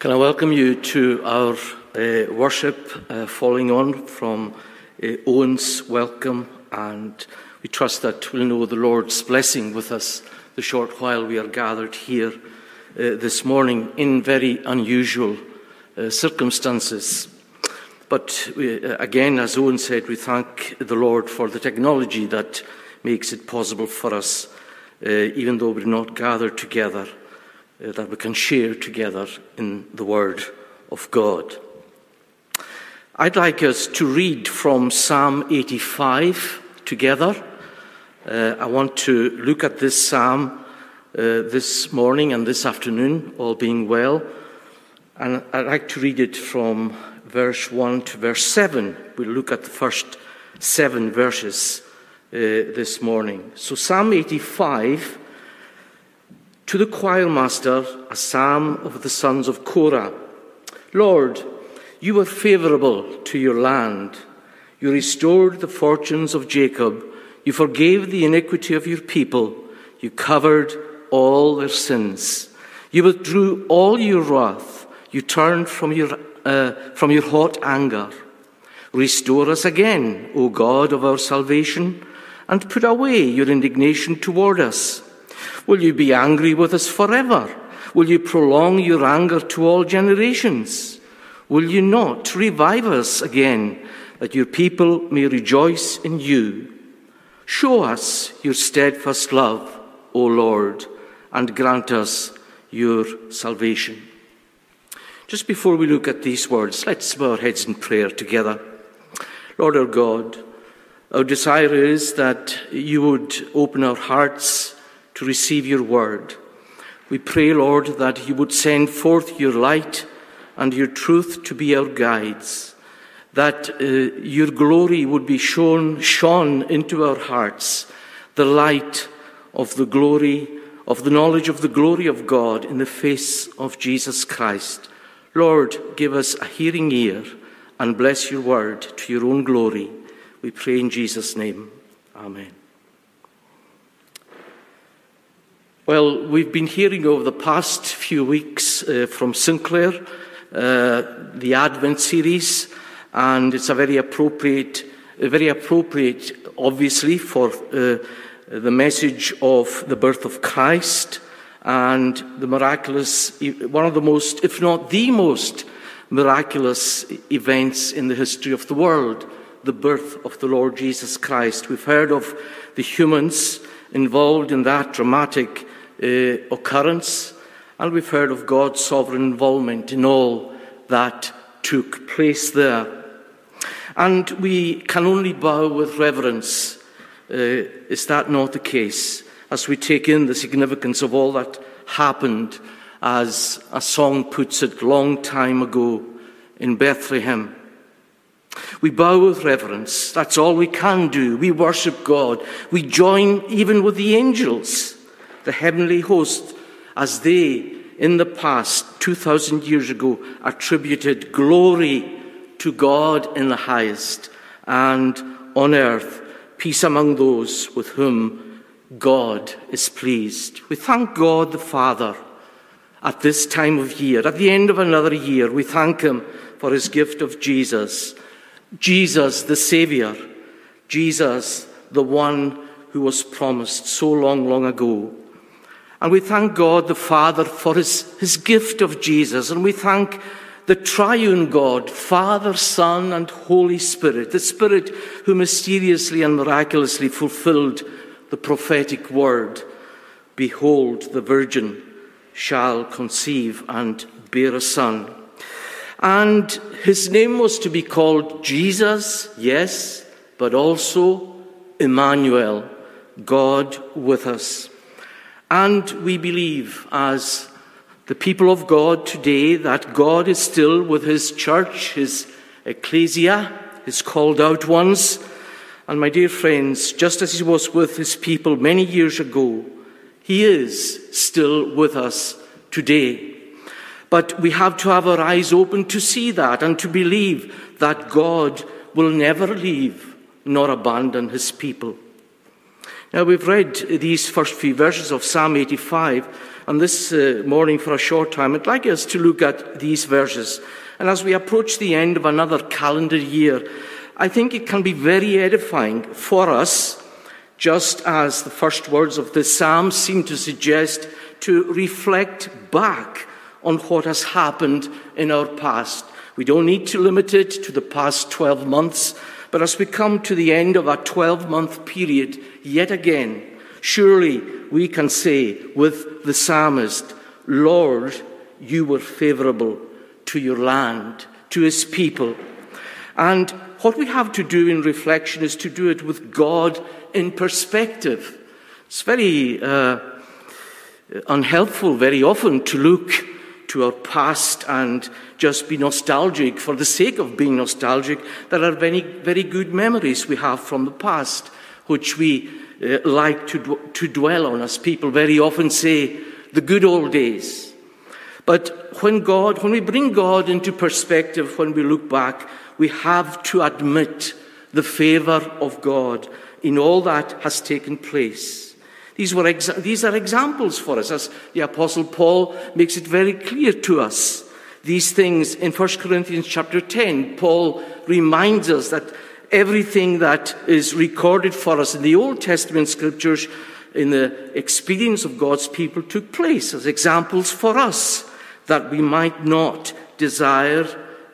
Can I welcome you to our uh, worship uh, following on from uh, Owen's welcome? And we trust that we'll know the Lord's blessing with us the short while we are gathered here uh, this morning in very unusual uh, circumstances. But we, uh, again, as Owen said, we thank the Lord for the technology that makes it possible for us, even though we're not gathered together uh, that we can share together in the Word of God. I'd like us to read from Psalm 85 together. Uh, I want to look at this psalm uh, this morning and this afternoon, all being well. And I'd like to read it from verse 1 to verse 7. We'll look at the first seven verses uh, this morning. So, Psalm 85 to the choir master, a psalm of the sons of Korah. Lord, you were favorable to your land. You restored the fortunes of Jacob. You forgave the iniquity of your people. You covered all their sins. You withdrew all your wrath. You turned from your, uh, from your hot anger. Restore us again, O God of our salvation, and put away your indignation toward us. Will you be angry with us forever? Will you prolong your anger to all generations? Will you not revive us again, that your people may rejoice in you? Show us your steadfast love, O Lord, and grant us your salvation. Just before we look at these words, let's bow our heads in prayer together. Lord our God, our desire is that you would open our hearts to receive your word. We pray, Lord, that you would send forth your light and your truth to be our guides, that uh, your glory would be shown, shone into our hearts, the light of the glory, of the knowledge of the glory of God in the face of Jesus Christ. Lord, give us a hearing ear and bless your word to your own glory. We pray in Jesus' name. Amen. Well, we've been hearing over the past few weeks uh, from Sinclair uh, the Advent series, and it's a very appropriate, very appropriate, obviously, for uh, the message of the birth of Christ and the miraculous, one of the most, if not the most, miraculous events in the history of the world, the birth of the Lord Jesus Christ. We've heard of the humans involved in that dramatic occurrence, and we've heard of God's sovereign involvement in all that took place there. And we can only bow with reverence. Uh, is that not the case? As we take in the significance of all that happened, as a song puts it, long time ago in Bethlehem. We bow with reverence. That's all we can do. We worship God. We join even with the angels the heavenly host, as they, in the past, 2,000 years ago, attributed glory to God in the highest, and on earth, peace among those with whom God is pleased. We thank God the Father at this time of year, at the end of another year. We thank Him for His gift of Jesus. Jesus, the Saviour. Jesus, the one who was promised so long, long ago. And we thank God the Father for his, his gift of Jesus. And we thank the triune God, Father, Son, and Holy Spirit, the Spirit who mysteriously and miraculously fulfilled the prophetic word Behold, the Virgin shall conceive and bear a son. And his name was to be called Jesus, yes, but also Emmanuel, God with us. And we believe, as the people of God today, that God is still with his church, his ecclesia, his called out ones. And my dear friends, just as he was with his people many years ago, he is still with us today. But we have to have our eyes open to see that and to believe that God will never leave nor abandon his people. Now, we've read these first few verses of Psalm 85, And this uh, morning, for a short time, I'd like us to look at these verses. And as we approach the end of another calendar year, I think it can be very edifying for us, just as the first words of the psalm seem to suggest, to reflect back on what has happened in our past. We don't need to limit it to the past 12 months, but as we come to the end of a 12 month period, yet again, surely we can say with the psalmist, Lord, you were favorable to your land, to his people. And what we have to do in reflection is to do it with God in perspective. It's very uh, unhelpful, very often, to look to our past and just be nostalgic for the sake of being nostalgic. There are very, very good memories we have from the past, which we uh, like to, to dwell on, as people very often say, the good old days. But when God, when we bring God into perspective, when we look back, we have to admit the favor of God in all that has taken place. These, were these are examples for us, as the Apostle Paul makes it very clear to us. These things in 1 Corinthians chapter 10, Paul reminds us that everything that is recorded for us in the Old Testament scriptures in the experience of God's people took place as examples for us that we might not desire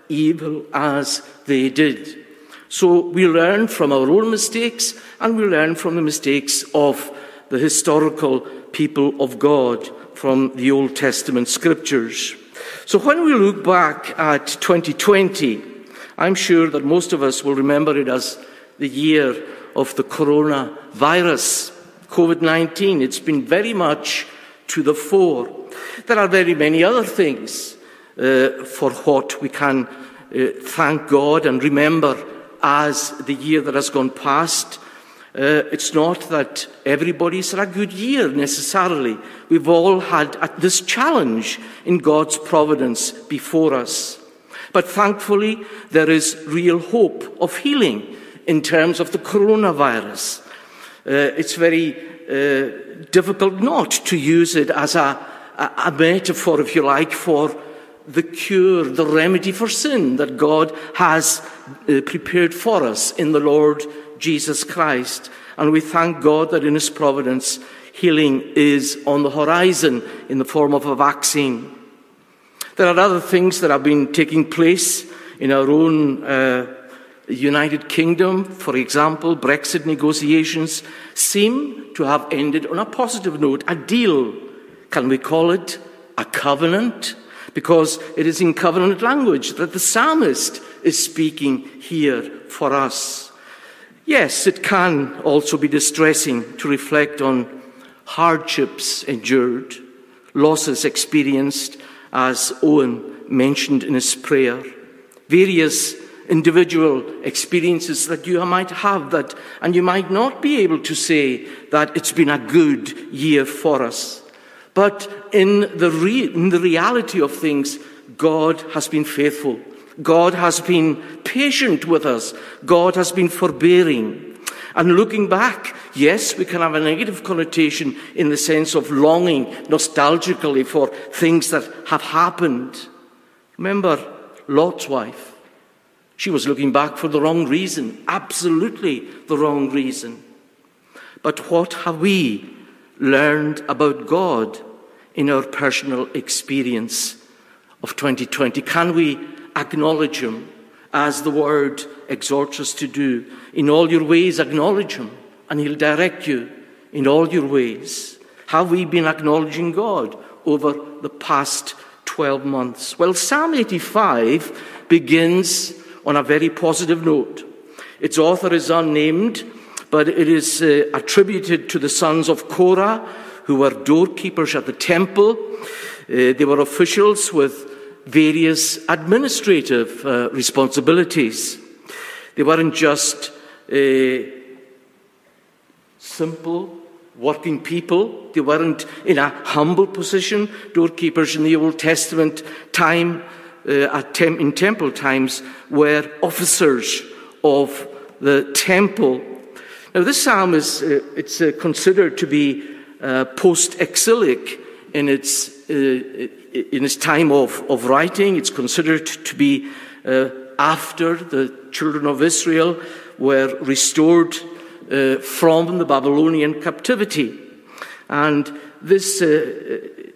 evil as they did. So we learn from our own mistakes and we learn from the mistakes of the historical people of God from the Old Testament scriptures. So when we look back at 2020, I'm sure that most of us will remember it as the year of the coronavirus, COVID 19. It's been very much to the fore. There are very many other things uh, for what we can uh, thank God and remember as the year that has gone past. Uh, it's not that everybody's had a good year necessarily. We've all had this challenge in God's providence before us. But thankfully, there is real hope of healing in terms of the coronavirus. Uh, it's very uh, difficult not to use it as a, a, a metaphor, if you like, for the cure, the remedy for sin that God has uh, prepared for us in the Lord Jesus Christ. And we thank God that in His providence, healing is on the horizon in the form of a vaccine. There are other things that have been taking place in our own uh, United Kingdom. For example, Brexit negotiations seem to have ended on a positive note, a deal. Can we call it a covenant? because it is in covenant language that the psalmist is speaking here for us. Yes, it can also be distressing to reflect on hardships endured, losses experienced, as Owen mentioned in his prayer, various individual experiences that you might have that, and you might not be able to say that it's been a good year for us. But in the, re- in the reality of things, God has been faithful. God has been patient with us. God has been forbearing. And looking back, yes, we can have a negative connotation in the sense of longing nostalgically for things that have happened. Remember Lot's wife. She was looking back for the wrong reason, absolutely the wrong reason. But what have we learned about God in our personal experience of 2020? Can we acknowledge Him as the Word exhorts us to do? In all your ways, acknowledge Him, and He'll direct you in all your ways. Have we been acknowledging God over the past 12 months? Well, Psalm 85 begins on a very positive note. Its author is unnamed, but it is uh, attributed to the sons of Korah who were doorkeepers at the temple. Uh, they were officials with various administrative uh, responsibilities. They weren't just uh, simple working people. They weren't in a humble position. Doorkeepers in the Old Testament time, uh, tem- in temple times, were officers of the temple. Now, this psalm is uh, it's uh, considered to be uh, post-exilic in its, in its time of, of writing. It's considered to be uh, after the children of Israel were restored uh, from the Babylonian captivity. And this, uh,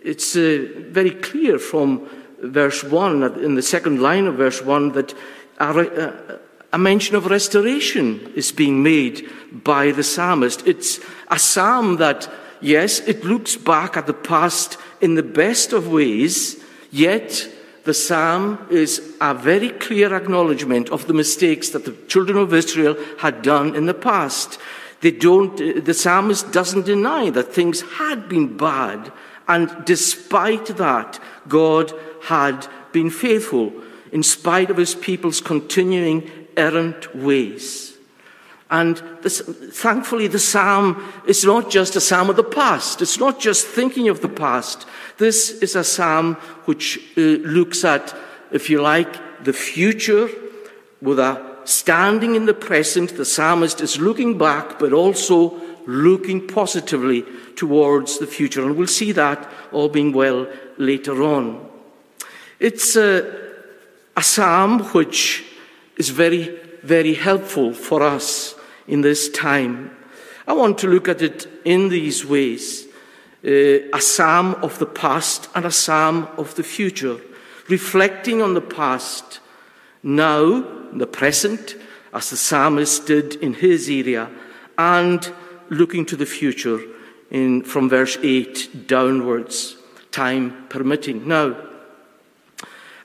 it's uh, very clear from verse 1, in the second line of verse 1, that a, a mention of restoration is being made by the psalmist. It's a psalm that, yes, it looks back at the past in the best of ways, yet the psalm is a very clear acknowledgement of the mistakes that the children of Israel had done in the past. They don't, the psalmist doesn't deny that things had been bad, and despite that, God had been faithful, in spite of his people's continuing errant ways. And this, thankfully, the psalm is not just a psalm of the past. It's not just thinking of the past. This is a psalm which uh, looks at, if you like, the future with a standing in the present. The psalmist is looking back, but also looking positively towards the future. And we'll see that all being well later on. It's a, a psalm which is very, very helpful for us in this time. I want to look at it in these ways. Uh, a psalm of the past and a psalm of the future, reflecting on the past. Now, the present, as the psalmist did in his area, and looking to the future in, from verse 8 downwards, time permitting. Now,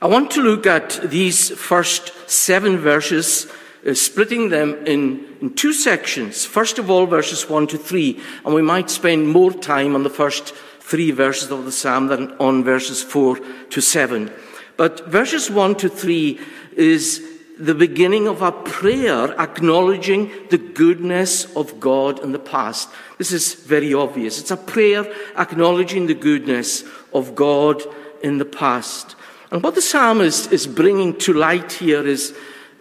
I want to look at these first seven verses uh, splitting them in, in two sections. First of all, verses 1 to 3, and we might spend more time on the first three verses of the psalm than on verses 4 to 7. But verses 1 to 3 is the beginning of a prayer acknowledging the goodness of God in the past. This is very obvious. It's a prayer acknowledging the goodness of God in the past. And what the psalmist is bringing to light here is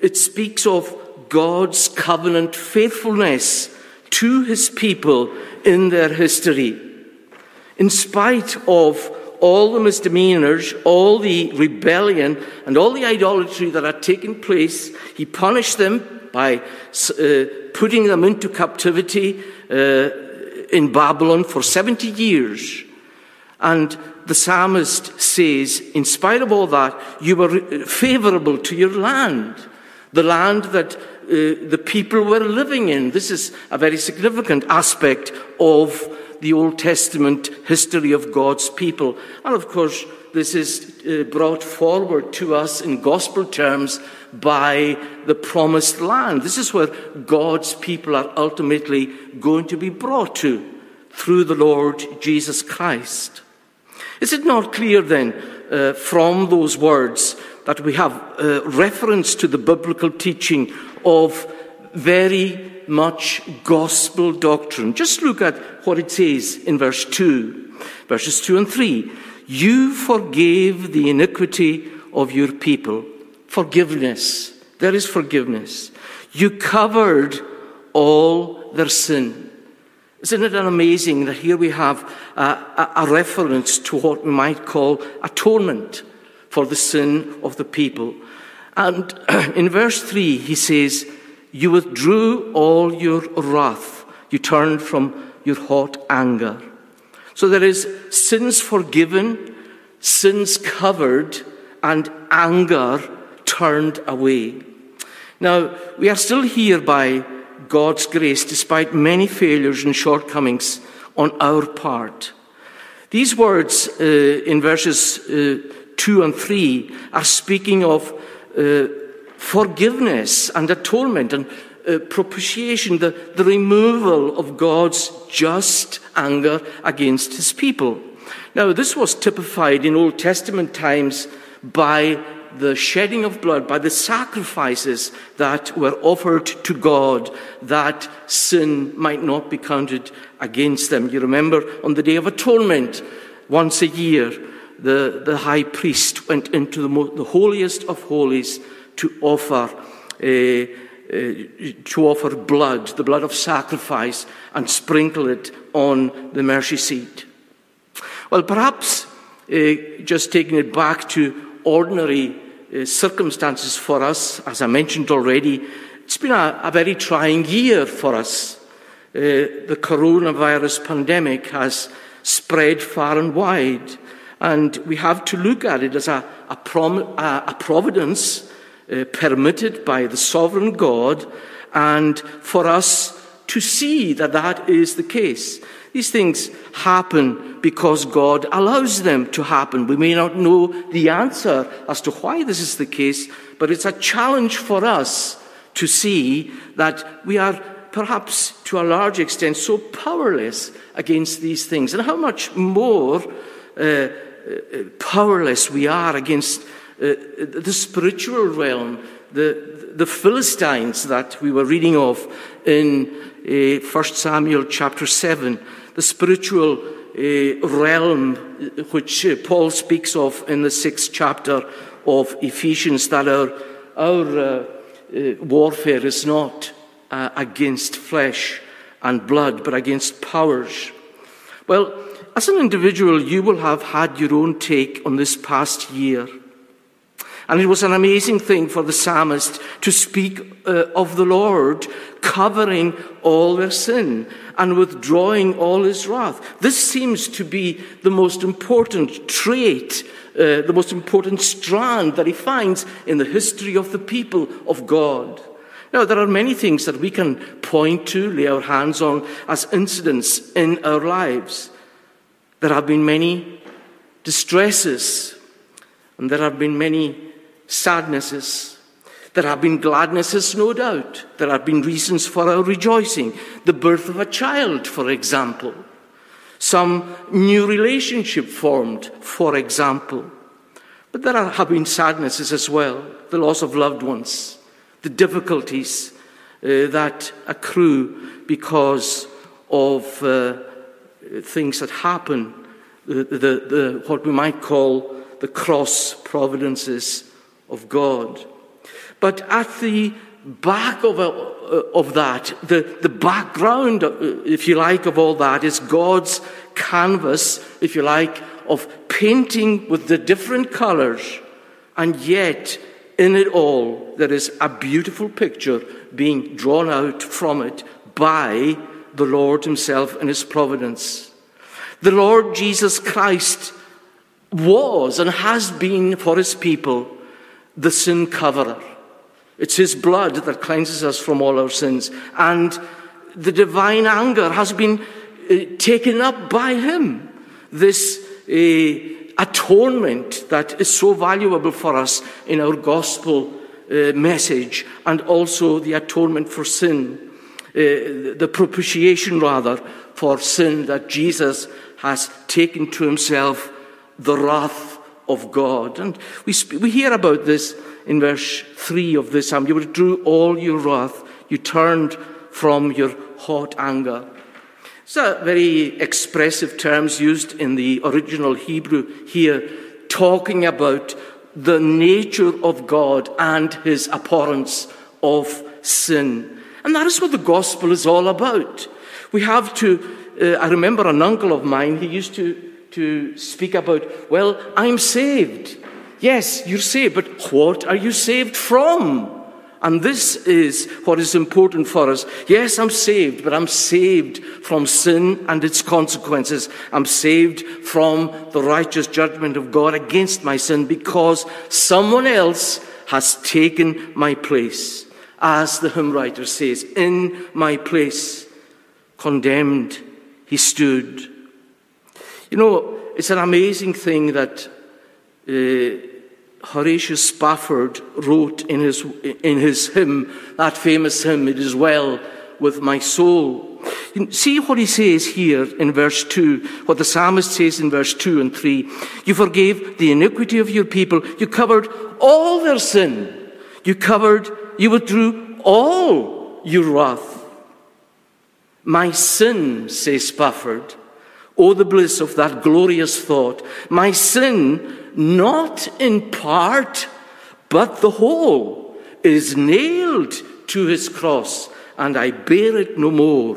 it speaks of God's covenant faithfulness to his people in their history. In spite of all the misdemeanors, all the rebellion, and all the idolatry that had taken place, he punished them by uh, putting them into captivity uh, in Babylon for 70 years. And the psalmist says, in spite of all that, you were favorable to your land the land that uh, the people were living in. This is a very significant aspect of the Old Testament history of God's people. And of course, this is uh, brought forward to us in gospel terms by the promised land. This is where God's people are ultimately going to be brought to through the Lord Jesus Christ. Is it not clear then uh, from those words that we have a reference to the biblical teaching of very much gospel doctrine. Just look at what it says in verse 2, verses 2 and 3. You forgave the iniquity of your people. Forgiveness. There is forgiveness. You covered all their sin. Isn't it amazing that here we have a, a, a reference to what we might call atonement? For the sin of the people. And in verse 3, he says, You withdrew all your wrath, you turned from your hot anger. So there is sins forgiven, sins covered, and anger turned away. Now, we are still here by God's grace, despite many failures and shortcomings on our part. These words uh, in verses uh, 2 and 3 are speaking of uh, forgiveness and atonement and uh, propitiation, the, the removal of God's just anger against his people. Now, this was typified in Old Testament times by the shedding of blood, by the sacrifices that were offered to God, that sin might not be counted against them. You remember on the Day of Atonement, once a year, the, the high priest went into the, the holiest of holies to offer, uh, uh, to offer blood, the blood of sacrifice, and sprinkle it on the mercy seat. Well, perhaps uh, just taking it back to ordinary circumstances for us, as I mentioned already, it's been a, a very trying year for us. The coronavirus pandemic has spread far and wide, and we have to look at it as a, a, prom, a, a providence uh, permitted by the sovereign God, and for us to see that that is the case. These things happen because God allows them to happen. We may not know the answer as to why this is the case, but it's a challenge for us to see that we are perhaps to a large extent so powerless against these things, and how much more uh, powerless we are against uh, the spiritual realm, the, the Philistines that we were reading of in uh, 1 Samuel chapter 7 the spiritual uh, realm which uh, Paul speaks of in the sixth chapter of Ephesians, that our, our uh, uh warfare is not uh, against flesh and blood, but against powers. Well, as an individual, you will have had your own take on this past year. And it was an amazing thing for the psalmist to speak uh, of the Lord covering all their sin and withdrawing all his wrath. This seems to be the most important trait, uh, the most important strand that he finds in the history of the people of God. Now, there are many things that we can point to, lay our hands on as incidents in our lives. There have been many distresses, and there have been many sadnesses. There have been gladnesses, no doubt. There have been reasons for our rejoicing. The birth of a child, for example. Some new relationship formed, for example. But there have been sadnesses as well. The loss of loved ones, the difficulties uh, that accrue because of uh, things that happen, the, the, the, what we might call the cross providences of God. But at the back of, a, uh, of that, the, the background, uh, if you like, of all that is God's canvas, if you like, of painting with the different colors. And yet, in it all, there is a beautiful picture being drawn out from it by the Lord Himself and His providence. The Lord Jesus Christ was and has been for His people the sin coverer. It's his blood that cleanses us from all our sins. And the divine anger has been uh, taken up by him. This uh, atonement that is so valuable for us in our gospel uh, message, and also the atonement for sin, Uh, the propitiation rather for sin that Jesus has taken to himself the wrath of God. And we, sp- we hear about this in verse 3 of this psalm. You withdrew all your wrath, you turned from your hot anger. It's a very expressive terms used in the original Hebrew here, talking about the nature of God and his abhorrence of sin. And that is what the gospel is all about. We have to, uh, I remember an uncle of mine, he used to to speak about, well, I'm saved. Yes, you're saved, but what are you saved from? And this is what is important for us. Yes, I'm saved, but I'm saved from sin and its consequences. I'm saved from the righteous judgment of God against my sin because someone else has taken my place. As the hymn writer says, in my place, condemned, he stood you know, it's an amazing thing that uh, Horatio Spafford wrote in his, in his hymn, that famous hymn, It Is Well with My Soul. See what he says here in verse 2, what the psalmist says in verse 2 and 3. You forgave the iniquity of your people. You covered all their sin. You covered, you withdrew all your wrath. My sin, says Spafford, Oh, the bliss of that glorious thought. My sin, not in part, but the whole, is nailed to his cross, and I bear it no more.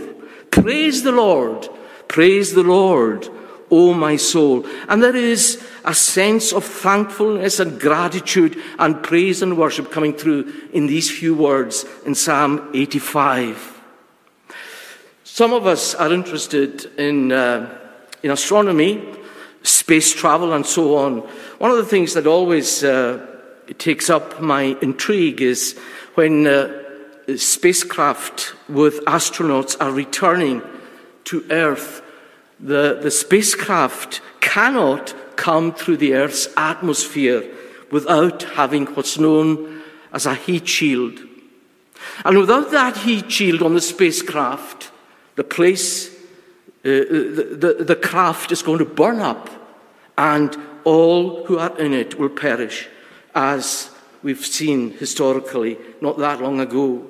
Praise the Lord. Praise the Lord. O my soul. And there is a sense of thankfulness and gratitude and praise and worship coming through in these few words in Psalm 85. Some of us are interested in, uh, in astronomy, space travel, and so on. One of the things that always uh, takes up my intrigue is when uh, spacecraft with astronauts are returning to Earth the, the spacecraft cannot come through the Earth's atmosphere without having what's known as a heat shield. And without that heat shield on the spacecraft, the place, uh, the, the, the craft is going to burn up, and all who are in it will perish, as we've seen historically not that long ago.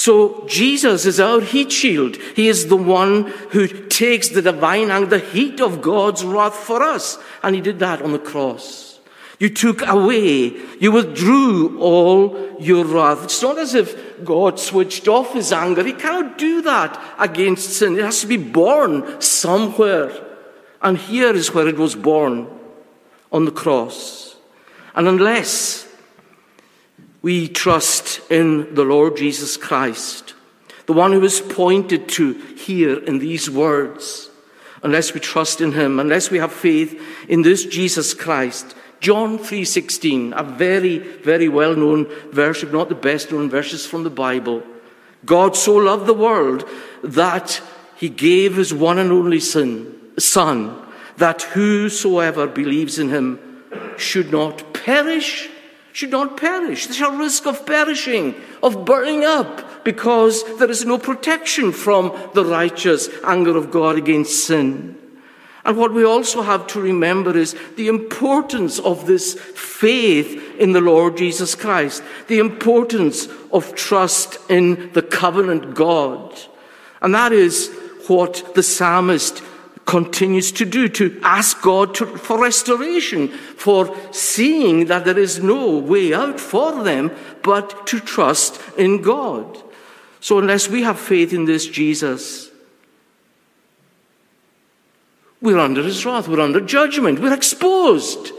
So Jesus is our heat shield. He is the one who takes the divine anger, the heat of God's wrath for us. And he did that on the cross. You took away, you withdrew all your wrath. It's not as if God switched off his anger. He cannot do that against sin. It has to be born somewhere. And here is where it was born on the cross. And unless we trust in the Lord Jesus Christ, the one who is pointed to here in these words. Unless we trust in him, unless we have faith in this Jesus Christ. John 3:16, a very very well-known verse, if not the best-known verses from the Bible. God so loved the world that he gave his one and only son, son that whosoever believes in him should not perish should not perish. They shall risk of perishing, of burning up, because there is no protection from the righteous anger of God against sin. And what we also have to remember is the importance of this faith in the Lord Jesus Christ, the importance of trust in the covenant God. And that is what the psalmist continues to do, to ask God to, for restoration, for seeing that there is no way out for them, but to trust in God. So, unless we have faith in this Jesus, we're under his wrath, we're under judgment, we're exposed,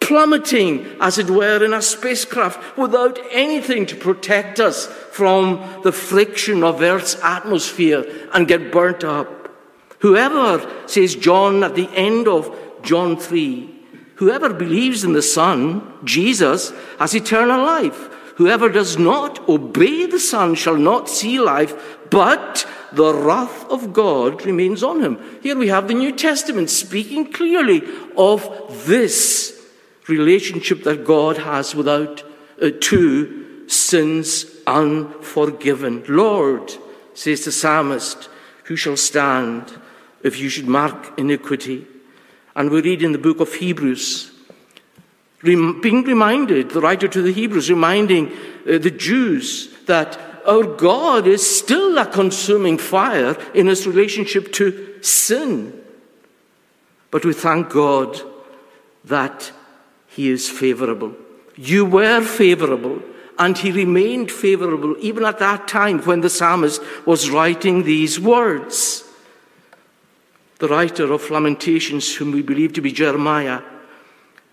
plummeting, as it were, in a spacecraft without anything to protect us from the friction of Earth's atmosphere and get burnt up. Whoever, says John at the end of John 3, whoever believes in the Son, Jesus, has eternal life. Whoever does not obey the Son shall not see life, but the wrath of God remains on him. Here we have the New Testament speaking clearly of this relationship that God has without uh, two sins unforgiven. Lord, says the psalmist, who shall stand? If you should mark iniquity. And we read in the book of Hebrews, being reminded, the writer to the Hebrews, reminding uh, the Jews that our God is still a consuming fire in his relationship to sin. But we thank God that he is favorable. You were favorable, and he remained favorable even at that time when the psalmist was writing these words the writer of Lamentations, whom we believe to be Jeremiah.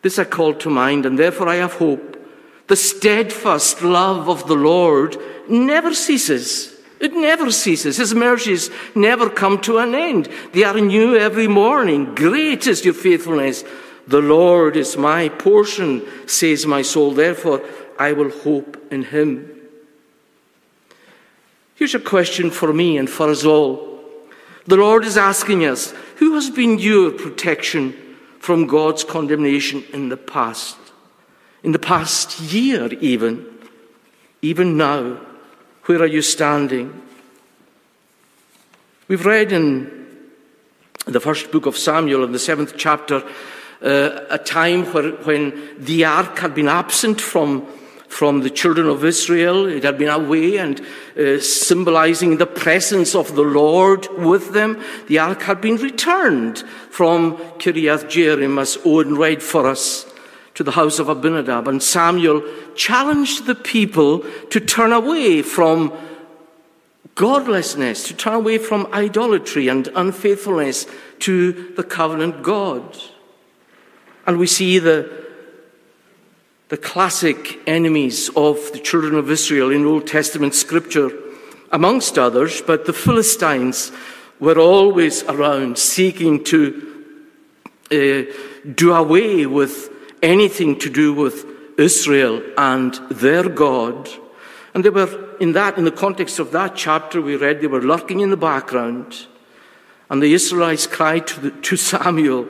This I call to mind, and therefore I have hope. The steadfast love of the Lord never ceases. It never ceases. His mercies never come to an end. They are new every morning. Great is your faithfulness. The Lord is my portion, says my soul. Therefore, I will hope in him. Here's a question for me and for us all. The Lord is asking us, who has been your protection from God's condemnation in the past? In the past year, even? Even now, where are you standing? We've read in the first book of Samuel, in the seventh chapter, uh, a time where, when the ark had been absent from from the children of Israel. It had been away and uh, symbolizing the presence of the Lord with them. The ark had been returned from Kiriath Jearim, as Owen read for us, to the house of Abinadab. And Samuel challenged the people to turn away from godlessness, to turn away from idolatry and unfaithfulness to the covenant God. And we see the, the classic enemies of the children of Israel in Old Testament scripture, amongst others, but the Philistines were always around seeking to uh, do away with anything to do with Israel and their God. And they were, in that, in the context of that chapter we read, they were lurking in the background. And the Israelites cried to, the, to Samuel,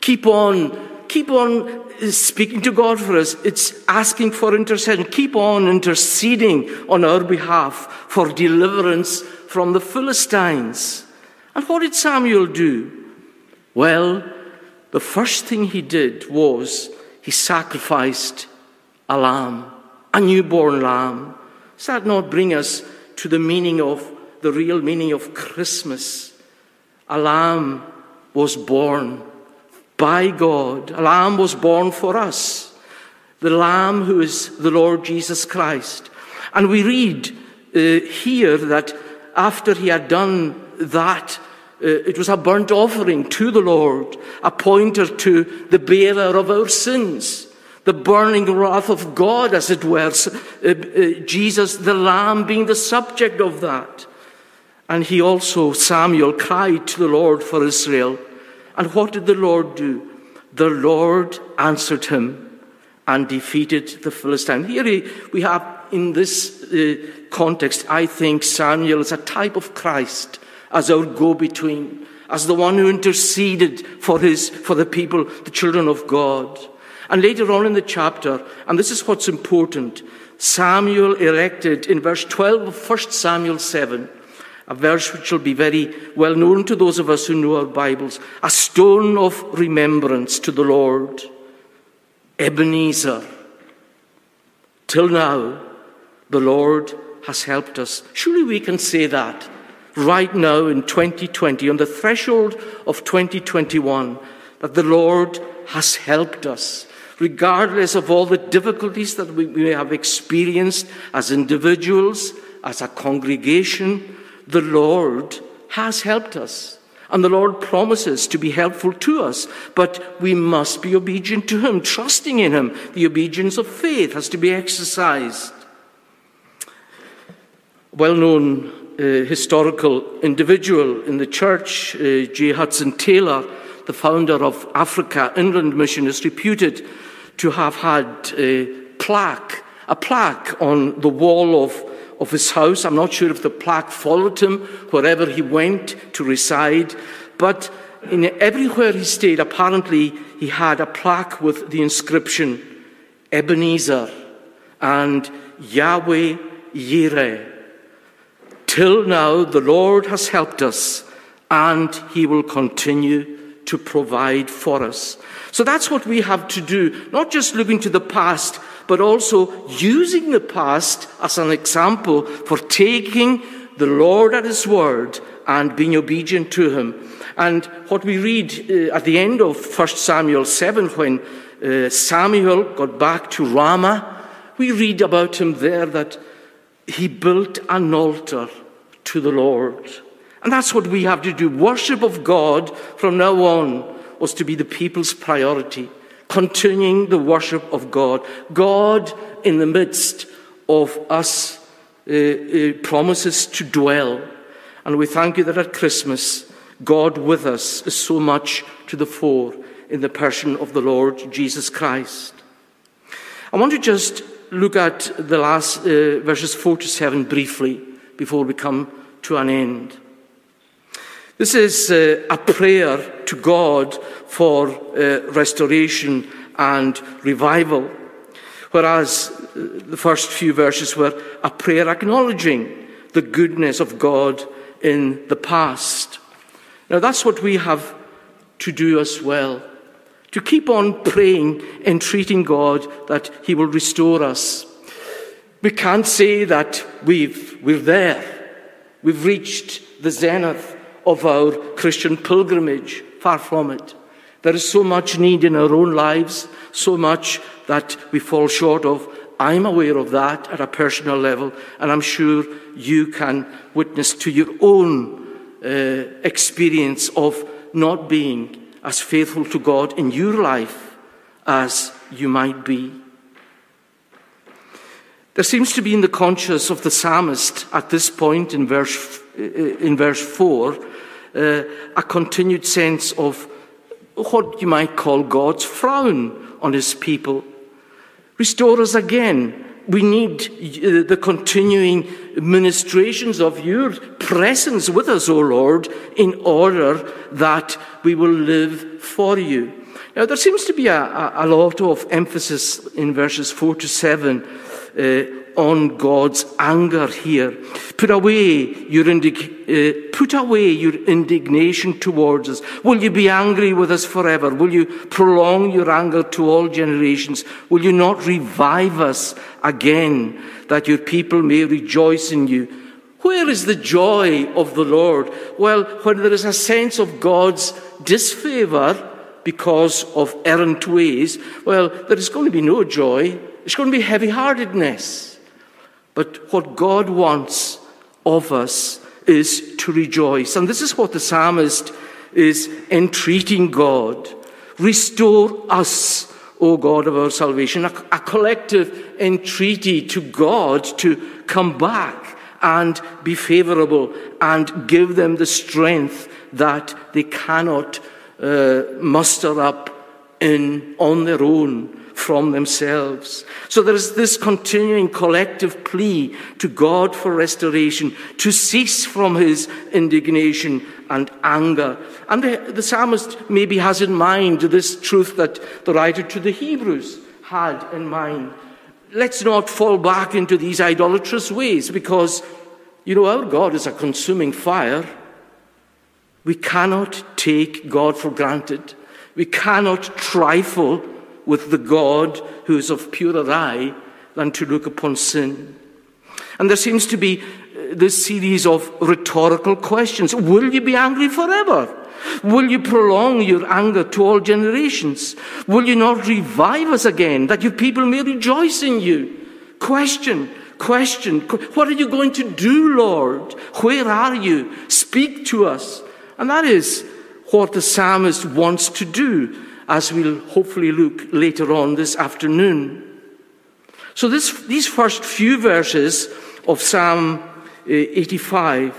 Keep on keep on uh, speaking to God for us. It's asking for intercession. Keep on interceding on our behalf for deliverance from the Philistines. And what did Samuel do? Well, the first thing he did was he sacrificed a lamb, a newborn lamb. Does that not bring us to the meaning of the real meaning of Christmas? A lamb was born by God. A lamb was born for us. The lamb who is the Lord Jesus Christ. And we read uh, here that after he had done that, uh, it was a burnt offering to the Lord, a pointer to the bearer of our sins, the burning wrath of God, as it were, uh, uh, Jesus, the Lamb, being the subject of that. And he also, Samuel, cried to the Lord for Israel. And what did the Lord do? The Lord answered him and defeated the Philistine. Here we have, in this uh, context, I think Samuel is a type of Christ as our go between, as the one who interceded for, his, for the people, the children of God. And later on in the chapter, and this is what's important, Samuel erected in verse 12 of 1 Samuel 7 a verse which will be very well known to those of us who know our Bibles, a stone of remembrance to the Lord, Ebenezer. Till now, the Lord has helped us. Surely we can say that right now in 2020, on the threshold of 2021, that the Lord has helped us regardless of all the difficulties that we may have experienced as individuals, as a congregation, the Lord has helped us. And the Lord promises to be helpful to us, but we must be obedient to Him, trusting in Him. The obedience of faith has to be exercised. Well known uh, historical individual in the church, uh, J. Hudson Taylor, the founder of Africa Inland Mission, is reputed to have had a plaque, a plaque on the wall of of his house. I'm not sure if the plaque followed him wherever he went to reside, but in everywhere he stayed, apparently he had a plaque with the inscription Ebenezer and Yahweh Yireh. Till now, the Lord has helped us and he will continue to provide for us. So that's what we have to do, not just looking to the past, but also using the past as an example for taking the Lord at His word and being obedient to Him. And what we read uh, at the end of 1 Samuel 7, when uh, Samuel got back to Ramah, we read about him there that he built an altar to the Lord. And that's what we have to do. Worship of God from now on was to be the people's priority continuing the worship of God. God in the midst of us uh, uh, promises to dwell. And we thank you that at Christmas, God with us is so much to the fore in the person of the Lord Jesus Christ. I want to just look at the last uh, verses 4 to 7 briefly before we come to an end. This is uh, a prayer to God for uh, restoration and revival. Whereas uh, the first few verses were a prayer acknowledging the goodness of God in the past. Now that's what we have to do as well. To keep on praying, entreating God that He will restore us. We can't say that we've, we're there. We've reached the zenith of our Christian pilgrimage. Far from it. There is so much need in our own lives, so much that we fall short of, I'm aware of that at a personal level, and I'm sure you can witness to your own uh, experience of not being as faithful to God in your life as you might be. There seems to be in the conscience of the psalmist at this point in verse, uh, in verse 4 uh, a continued sense of what you might call God's frown on his people. Restore us again. We need uh, the continuing ministrations of your presence with us, O Lord, in order that we will live for you. Now, there seems to be a, a, lot of emphasis in verses 4 to 7 uh, on God's anger here. Put away your indig- uh, put away your indignation towards us. Will you be angry with us forever? Will you prolong your anger to all generations? Will you not revive us again that your people may rejoice in you? Where is the joy of the Lord? Well, when there is a sense of God's disfavor because of errant ways, well, there is going to be no joy. It's going to be heavy heartedness. But what God wants of us is to rejoice. And this is what the psalmist is entreating God. Restore us, O God of our salvation. A, a collective entreaty to God to come back and be favorable and give them the strength that they cannot uh, muster up in, on their own from themselves. So there is this continuing collective plea to God for restoration, to cease from his indignation and anger. And the, the psalmist maybe has in mind this truth that the writer to the Hebrews had in mind. Let's not fall back into these idolatrous ways because, you know, our God is a consuming fire. We cannot take God for granted. We cannot trifle with the God who is of purer eye than to look upon sin. And there seems to be uh, this series of rhetorical questions. Will you be angry forever? Will you prolong your anger to all generations? Will you not revive us again that your people may rejoice in you? Question, question. What are you going to do, Lord? Where are you? Speak to us. And that is what the psalmist wants to do as we'll hopefully look later on this afternoon. So, this, these first few verses of Psalm uh, 85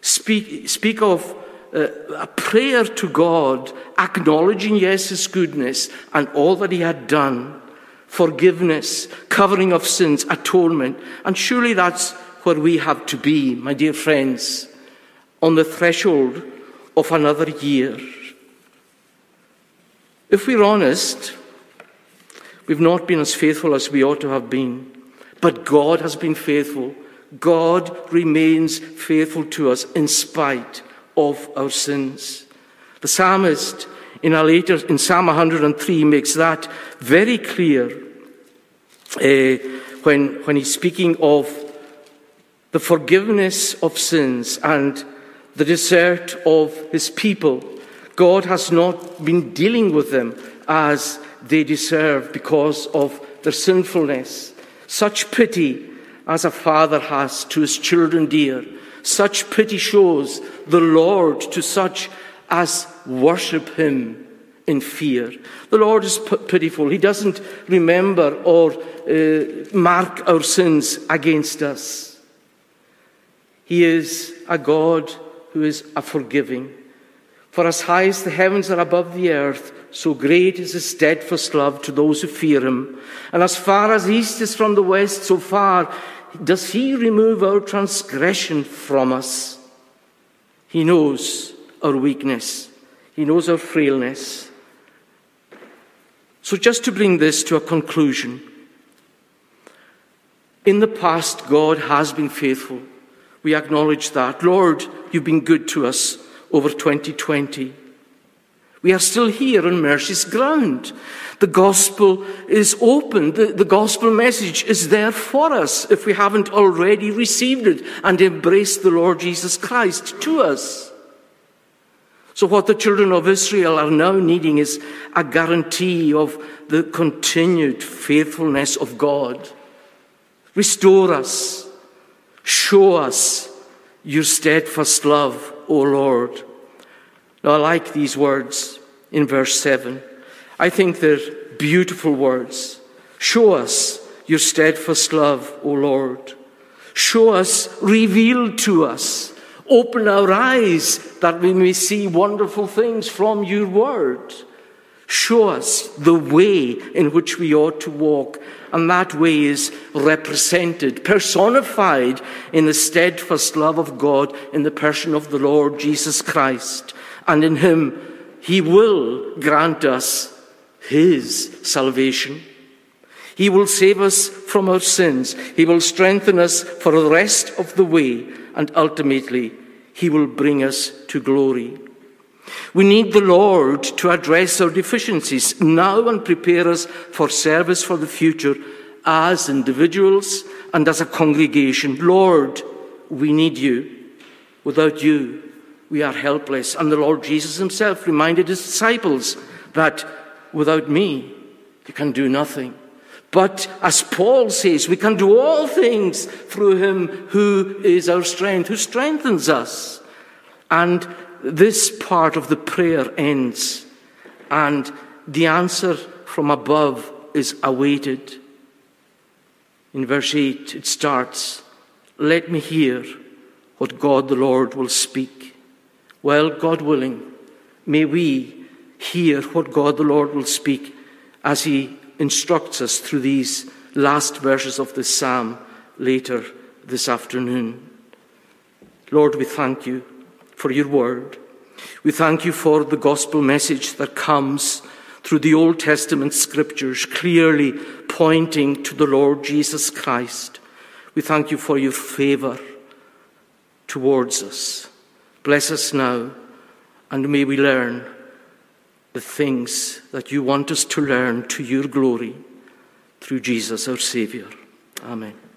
speak, speak of uh, a prayer to God, acknowledging, yes, His goodness and all that He had done, forgiveness, covering of sins, atonement. And surely that's where we have to be, my dear friends, on the threshold of another year. If we're honest, we've not been as faithful as we ought to have been. But God has been faithful. God remains faithful to us in spite of our sins. The psalmist in, a later, in Psalm 103 makes that very clear uh, when, when he's speaking of the forgiveness of sins and the desert of his people God has not been dealing with them as they deserve because of their sinfulness. Such pity as a father has to his children dear. Such pity shows the Lord to such as worship him in fear. The Lord is pitiful. He doesn't remember or uh, mark our sins against us. He is a God who is a forgiving. For as high as the heavens are above the earth, so great is his steadfast love to those who fear him. And as far as east is from the west, so far does he remove our transgression from us. He knows our weakness, he knows our frailness. So, just to bring this to a conclusion, in the past, God has been faithful. We acknowledge that. Lord, you've been good to us over 2020. We are still here on mercy's ground. The gospel is open. The, the, gospel message is there for us if we haven't already received it and embraced the Lord Jesus Christ to us. So, what the children of Israel are now needing is a guarantee of the continued faithfulness of God. Restore us, show us your steadfast love, O Lord. Now, I like these words in verse 7. I think they're beautiful words. Show us your steadfast love, O Lord. Show us, reveal to us, open our eyes that we may see wonderful things from your word. Show us the way in which we ought to walk, and that way is represented, personified in the steadfast love of God in the person of the Lord Jesus Christ. And in Him, He will grant us His salvation. He will save us from our sins. He will strengthen us for the rest of the way. And ultimately, He will bring us to glory. We need the Lord to address our deficiencies now and prepare us for service for the future as individuals and as a congregation. Lord, we need you. Without you, we are helpless. And the Lord Jesus himself reminded his disciples that without me, you can do nothing. But as Paul says, we can do all things through him who is our strength, who strengthens us. And this part of the prayer ends, and the answer from above is awaited. In verse 8, it starts Let me hear what God the Lord will speak. Well, God willing, may we hear what God the Lord will speak as He instructs us through these last verses of this psalm later this afternoon. Lord, we thank you for your word. We thank you for the gospel message that comes through the Old Testament scriptures, clearly pointing to the Lord Jesus Christ. We thank you for your favor towards us. Bless us now, and may we learn the things that you want us to learn to your glory through Jesus our Saviour. Amen.